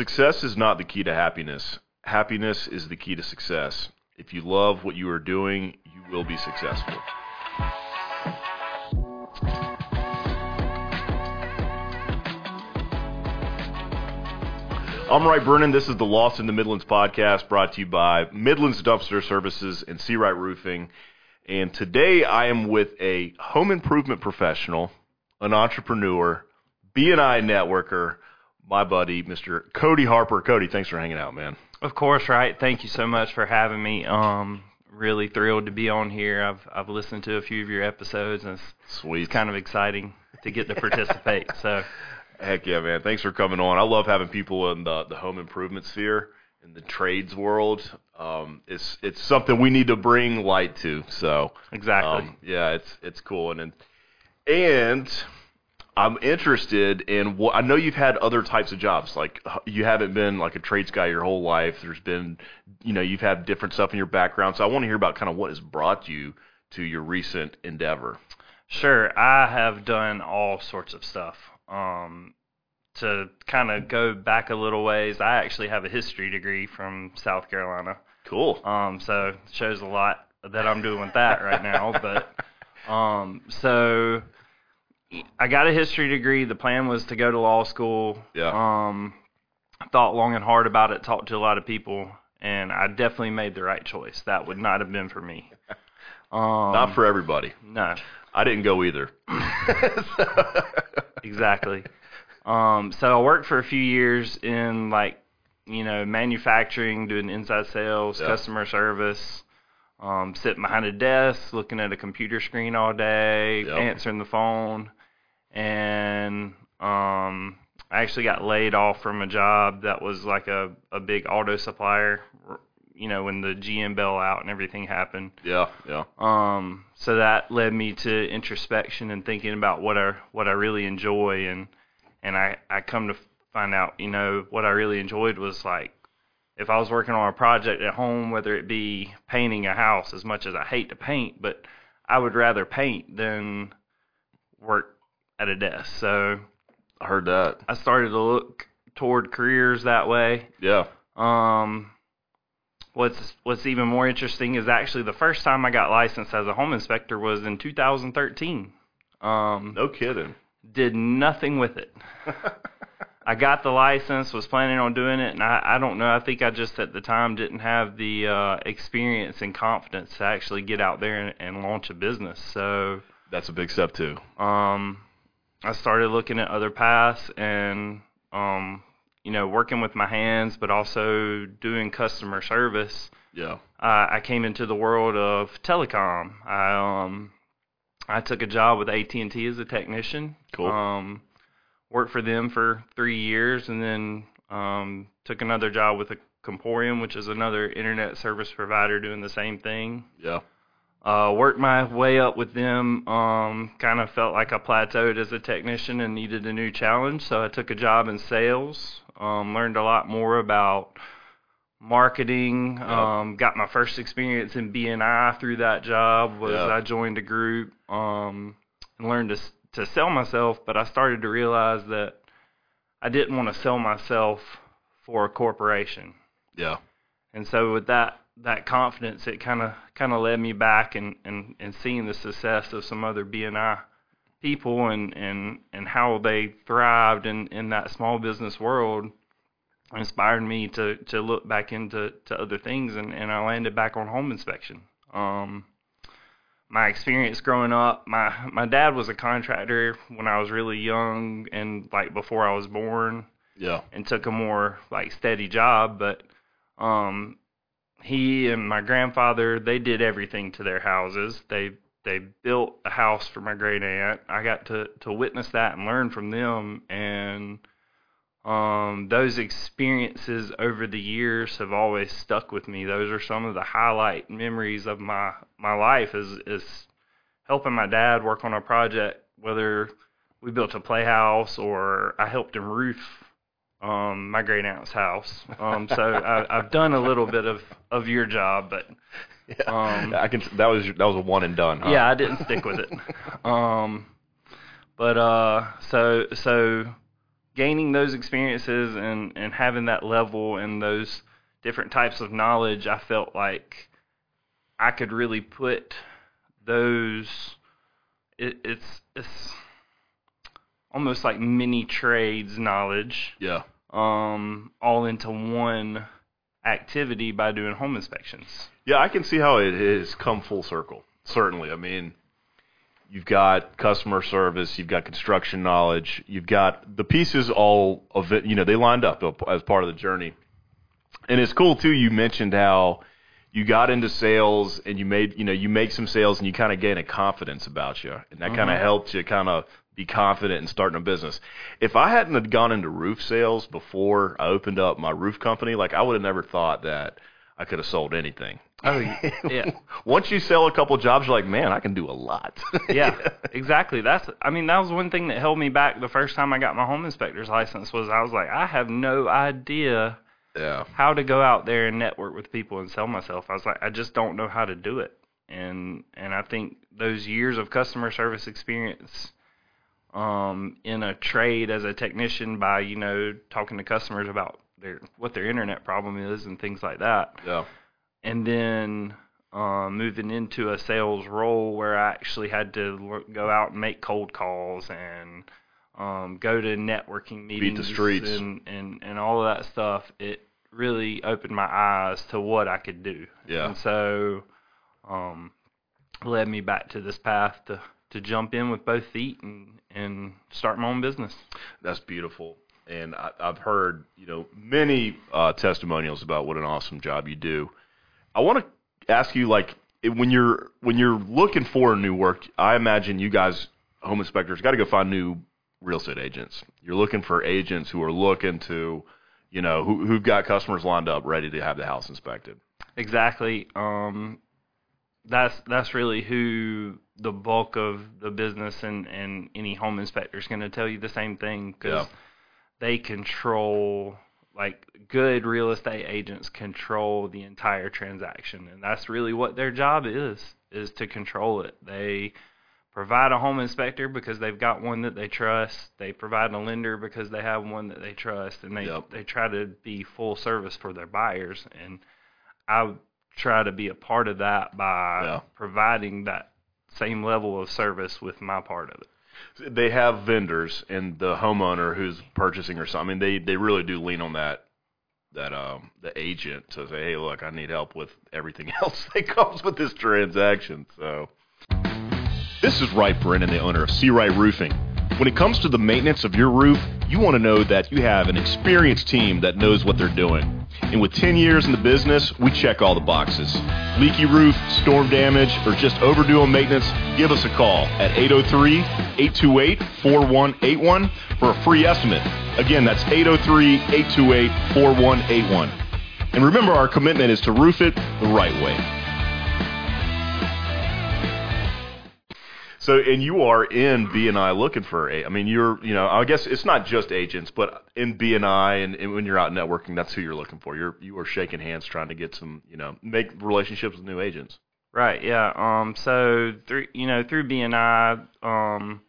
Success is not the key to happiness. Happiness is the key to success. If you love what you are doing, you will be successful. I'm Wright Brennan. This is the Lost in the Midlands podcast brought to you by Midlands Dumpster Services and Seawright Roofing. And today I am with a home improvement professional, an entrepreneur, BNI networker, my buddy, Mr. Cody Harper. Cody, thanks for hanging out, man. Of course, Wright. Thank you so much for having me. Um, really thrilled to be on here. I've I've listened to a few of your episodes, and it's, Sweet. it's kind of exciting to get to participate. so, Heck yeah, man. Thanks for coming on. I love having people in the, the home improvement sphere, in the trades world. Um, it's it's something we need to bring light to. So exactly. um, yeah, it's it's cool and and, and I'm interested in what I know you've had other types of jobs. Like you haven't been like a trades guy your whole life. There's been you know you've had different stuff in your background. So I want to hear about kind of what has brought you to your recent endeavor. Sure, I have done all sorts of stuff. Um, to kind of go back a little ways, I actually have a history degree from South Carolina. Cool. Um, so it shows a lot that I'm doing with that right now. But um, so I got a history degree. The plan was to go to law school. Yeah. Um, I thought long and hard about it, talked to a lot of people, and I definitely made the right choice. That would not have been for me. Um, Not for everybody. no, I didn't go either. exactly. Um, so I worked for a few years in like, you know, manufacturing, doing inside sales, Yeah. customer service, um, sitting behind a desk, looking at a computer screen all day, Yep. answering the phone, and um, I actually got laid off from a job that was like a, a big auto supplier. You know, when the GM bailout and everything happened. yeah, yeah. Um, so that led me to introspection and thinking about what I what I really enjoy and and I I come to find out you know what I really enjoyed was like if I was working on a project at home whether it be painting a house as much as I hate to paint but I would rather paint than work at a desk so I heard that. I started to look toward careers that way Yeah. um, what's what's even more interesting is actually the first time I got licensed as a home inspector was in 2013. Um, No kidding. did nothing with it. I got the license, was planning on doing it, and I, I don't know. I think I just at the time didn't have the uh, experience and confidence to actually get out there and, and launch a business. So That's a big step too. um, I started looking at other paths and, um, you know, working with my hands, but also doing customer service. Yeah. Uh, I came into the world of telecom. I um, I took a job with AT and T as a technician. Cool. Um, worked for them for three years, and then um, took another job with a Comporium, which is another internet service provider doing the same thing Yeah. Uh, worked my way up with them. Um, kind of felt like I plateaued as a technician and needed a new challenge, so I took a job in sales. Um, learned a lot more about marketing. Yep. Um, got my first experience in BNI through that job. Was Yeah. I joined a group um, and learned to to sell myself, but I started to realize that I didn't want to sell myself for a corporation. Yeah. And so with that that confidence, it kind of kind of led me back and, and, and seeing the success of some other BNI people and, and, and how they thrived in, in that small business world inspired me to, to look back into to other things and, and I landed back on home inspection. Um, my experience growing up, my my dad was a contractor when I was really young and like before I was born Yeah. and took a more like steady job but um he and my grandfather they did everything to their houses. They they built a house for my great aunt. I got to to witness that and learn from them. And um those experiences over the years have always stuck with me. Those are some of the highlight memories of my my life is is helping my dad work on a project whether we built a playhouse or I helped him roof um, my great aunt's house. Um, so I, I've done a little bit of, of your job, but Um, I can. That was that was a one and done. Huh? yeah, I didn't stick with it. Um, but uh, so so gaining those experiences and and having that level and those different types of knowledge, I felt like I could really put those. It, it's it's almost like mini trades knowledge Yeah. Um, all into one activity by doing home inspections. Yeah, I can see how it has come full circle. Certainly. I mean, you've got customer service, you've got construction knowledge, you've got the pieces all of it, you know, they lined up as part of the journey. And it's cool too you mentioned how you got into sales and you made, you know, you make some sales and you kind of gain a confidence about you. And that kind of helped you kind of be confident in starting a business. If I hadn't have gone into roof sales before I opened up my roof company, like I would have never thought that I could have sold anything. Oh, yeah. Once you sell a couple jobs, you're like, man, I can do a lot. yeah, exactly. That's I mean that was one thing that held me back the first time I got my home inspector's license was I was like I have no idea yeah. how to go out there and network with people and sell myself. I was like I just don't know how to do it. And and I think those years of customer service experience um in a trade as a technician by, you know, talking to customers about their what their internet problem is and things like that Yeah. and then um, moving into a sales role where I actually had to go out and make cold calls and um, go to networking meetings streets. and, and and all of that stuff. It really opened my eyes to what I could do. Yeah. And so um, led me back to this path to to jump in with both feet and and start my own business. That's beautiful. And I, I've heard, you know, many uh, testimonials about what an awesome job you do. I want to ask you, like, when you're when you're looking for new work, I imagine you guys, home inspectors, got to go find new real estate agents. You're looking for agents who are looking to, you know, who who've got customers lined up, ready to have the house inspected. Exactly. Um, that's that's really who the bulk of the business and, and any home inspector is going to tell you the same thing because Yeah. they control like good real estate agents control the entire transaction and that's really what their job is is to control it they provide a home inspector because they've got one that they trust they provide a lender because they have one that they trust and they Yep. they try to be full service for their buyers and I try to be a part of that by Yeah. providing that same level of service with my part of it. they have vendors and the homeowner who's purchasing or something. I mean, they they really do lean on that that um the agent to say, hey, look, I need help with everything else that comes with this transaction. So this is Wright Brennan, the owner of Seawright Roofing. When it comes to the maintenance of your roof, you want to know that you have an experienced team that knows what they're doing. And with 10 years in the business, we check all the boxes. Leaky roof, storm damage, or just overdue on maintenance, give us a call at 803-828-4181 for a free estimate. Again, that's 803-828-4181. And remember, our commitment is to roof it the right way. So, and you are in BNI looking for a. I mean, you're, you know, I guess it's not just agents, but in BNI and, and when you're out networking, that's who you're looking for. You're you are shaking hands, trying to get some, you know, make relationships with new agents. Right. Yeah. Um. So through you know through BNI, um,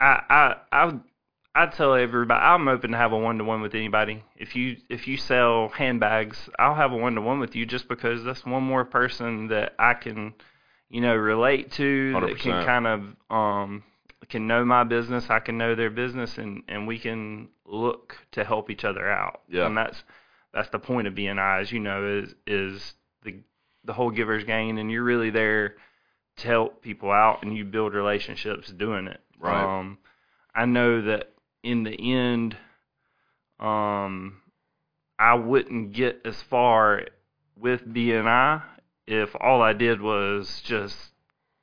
I I I I tell everybody I'm open to have a one to one with anybody. If you if you sell handbags, I'll have a one to one with you just because that's one more person that I can, you know, relate to that can kind of um can know my business. I can know their business, and and we can look to help each other out. Yeah. And that's that's the point of BNI, as you know, is is the the whole giver's gain, and you're really there to help people out, and you build relationships doing it. Right. Um, I know that in the end, um, I wouldn't get as far with BNI if all I did was just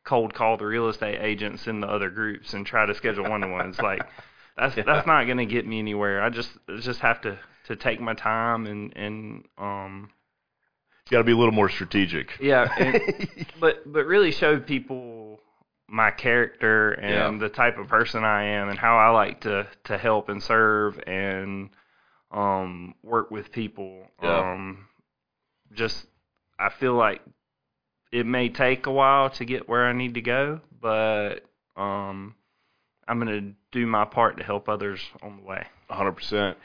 cold call the real estate agents in the other groups and try to schedule one to ones. Like that's Yeah. that's not going to get me anywhere. I just just have to to take my time and and um You got to be a little more strategic. yeah, and, but but really show people my character and Yeah. the type of person I am and how I like to to help and serve and um work with people. Yeah. Um just I feel like it may take a while to get where I need to go, but um I'm gonna do my part to help others on the way. hundred percent.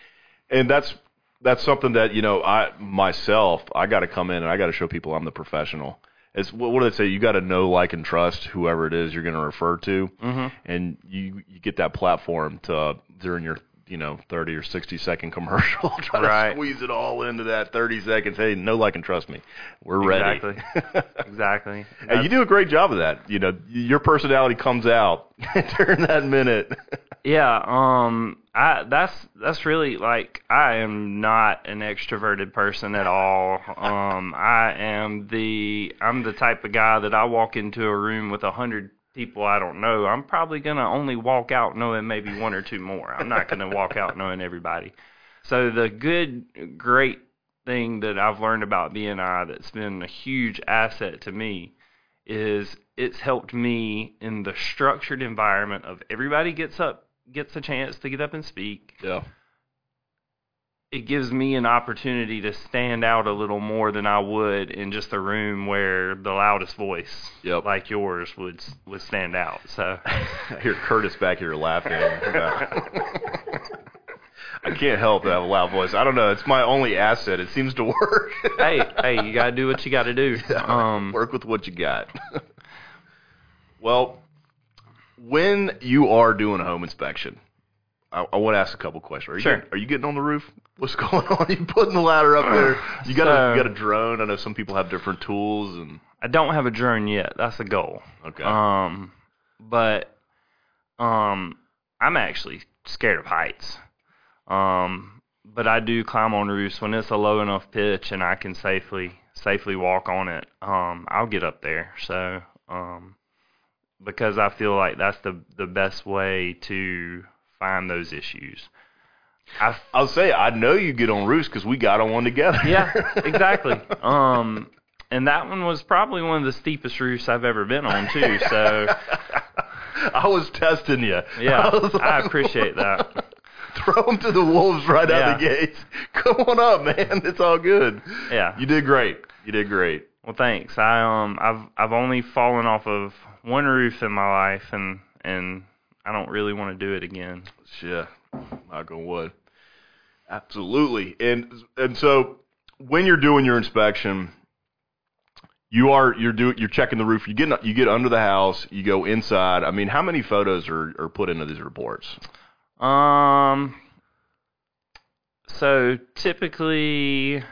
And that's that's something that you know I myself I got to come in and I got to show people I'm the professional. It's what, what do they say? You got to know, like, and trust whoever it is you're going to refer to, Mm-hmm. and you you get that platform to during your you know 30 or 60 second commercial try Right. to squeeze it all into that 30 seconds. Hey, know like, and trust me, we're ready. Exactly. Exactly. And you do a great job of that. You know, your personality comes out during that minute. Yeah, um I that's that's really like I am not an extroverted person at all. Um I am the I'm the type of guy that I walk into a room with a hundred people I don't know. I'm probably gonna only walk out knowing maybe one or two more. I'm not gonna walk out knowing everybody. So the good great thing that I've learned about BNI that's been a huge asset to me is it's helped me in the structured environment of everybody gets up gets a chance to get up and speak. yeah. It gives me an opportunity to stand out a little more than I would in just a room where the loudest voice, Yep. like yours, would would stand out. So I hear Curtis back here laughing. I can't help that i have a loud voice. I don't know. It's my only asset. It seems to work. hey, hey, you gotta do what you gotta do. Um, work with what you got. well, when you are doing a home inspection, I, I want to ask a couple questions. Are you Sure. getting, are you getting on the roof? What's going on? Are you putting the ladder up there? You got a you got a drone. I know some people have different tools and I don't have a drone yet. That's the goal. okay. Um, but um, I'm actually scared of heights. Um, but I do climb on roofs when it's a low enough pitch and I can safely safely walk on it. Um, I'll get up there. So um, because I feel like that's the the best way to find those issues. I I'll say I know you get on roofs because we got on one together. yeah, exactly. Um, and that one was probably one of the steepest roofs I've ever been on too. So I was testing you. yeah, I like, appreciate that. Throw them to the wolves right out the Yeah. gates. Come on up, man. It's all good. Yeah. You did great. You did great. Well, thanks. I um I've I've only fallen off of one roof in my life, and and I don't really want to do it again. Yeah, knock on wood. Absolutely. And and so when you're doing your inspection, you are you're do you're checking the roof. You get you get under the house. You go inside. I mean, how many photos are are put into these reports? Um. So typically,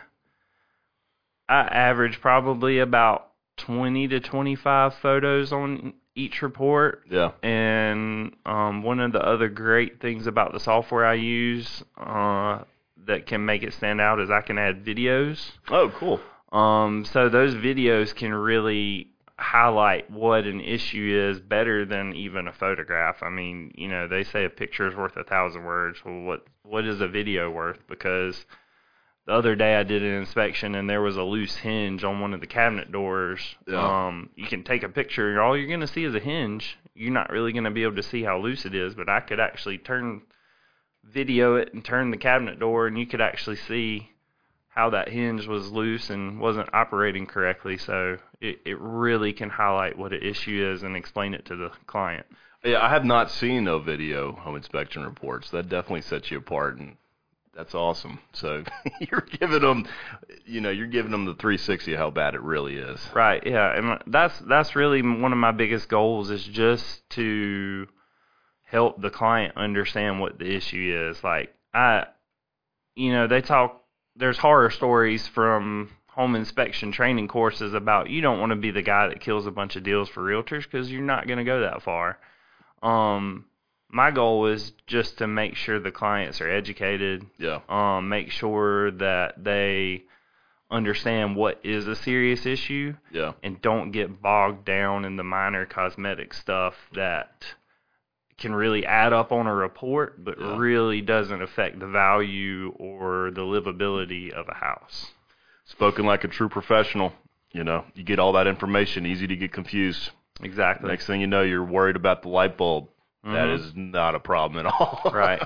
I average probably about twenty to twenty-five photos on each report. Yeah. And um, one of the other great things about the software I use uh, that can make it stand out is I can add videos. Oh, cool. Um, so those videos can really highlight what an issue is better than even a photograph. I mean, you know, they say a picture is worth a thousand words. Well, what what is a video worth? Because the other day I did an inspection and there was a loose hinge on one of the cabinet doors. Yeah. Um, you can take a picture and all you're going to see is a hinge. You're not really going to be able to see how loose it is, but I could actually turn video it and turn the cabinet door and you could actually see how that hinge was loose and wasn't operating correctly. So it, it really can highlight what an issue is and explain it to the client. Yeah, I have not seen no video home inspection reports. That definitely sets you apart, and that's awesome. So you're giving them, you know, you're giving them the 360 of how bad it really is. Right. Yeah, and that's that's really one of my biggest goals is just to help the client understand what the issue is. Like I, you know, they talk. There's horror stories from home inspection training courses about you don't want to be the guy that kills a bunch of deals for realtors because you're not going to go that far. Um, my goal is just to make sure the clients are educated, Yeah. um, make sure that they understand what is a serious issue Yeah. and don't get bogged down in the minor cosmetic stuff that can really add up on a report but Yeah. really doesn't affect the value or the livability of a house. Spoken like a true professional. You know, you get all that information, easy to get confused. Exactly. Next thing you know, you're worried about the light bulb. That Mhm. is not a problem at all. right.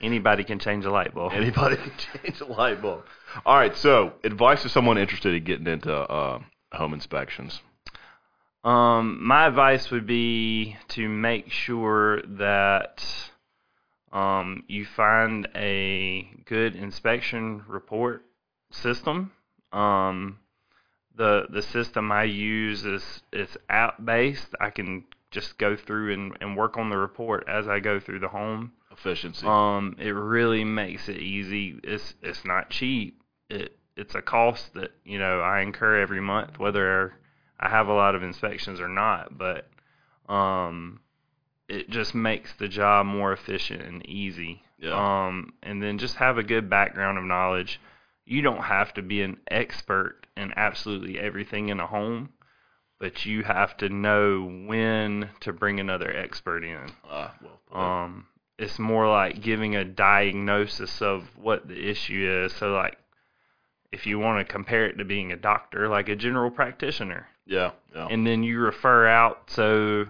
Anybody can change a light bulb. Anybody can change a light bulb. All right, so advice to someone interested in getting into uh, home inspections. Um, my advice would be to make sure that um, you find a good inspection report system. Um, the the system I use is is app based. I can just go through and, and work on the report as I go through the home. Efficiency. Um, it really makes it easy. It's it's not cheap. It it's a cost that you know I incur every month, whether I have a lot of inspections or not. But um, it just makes the job more efficient and easy. Yeah. Um, and then just have a good background of knowledge. You don't have to be an expert in absolutely everything in a home, but you have to know when to bring another expert in. Ah, well. Um, it's more like giving a diagnosis of what the issue is. So, like, if you want to compare it to being a doctor, like a general practitioner, yeah, yeah. and then you refer out. So,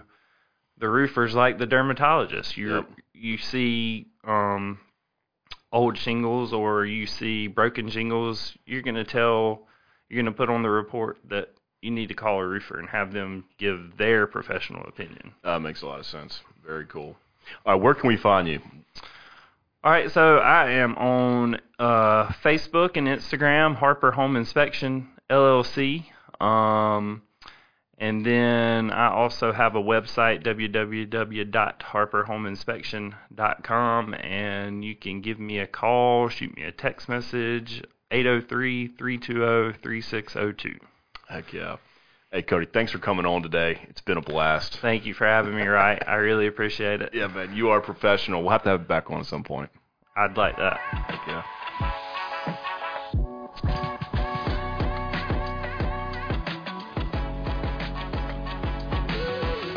the roofer's like the dermatologist. You Yep. you see um, old shingles or you see broken shingles. You're gonna tell. You're gonna put on the report that you need to call a roofer and have them give their professional opinion. That makes a lot of sense. Very cool. All right, where can we find you? All right, so I am on uh, Facebook and Instagram, Harper Home Inspection LLC. Um, and then I also have a website, www.harperhomeinspection.com, and you can give me a call, shoot me a text message, 803 320 3602. Heck yeah. Hey, Cody, thanks for coming on today. It's been a blast. Thank you for having me, Wright? I really appreciate it. Yeah, man, you are a professional. We'll have to have it back on at some point. I'd like that. Heck yeah.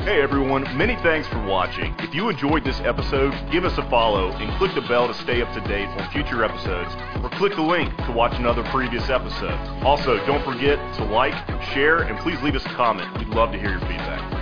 Hey everyone, many thanks for watching. If you enjoyed this episode, give us a follow and click the bell to stay up to date on future episodes, or click the link to watch another previous episode. Also, don't forget to like, share, and please leave us a comment. We'd love to hear your feedback.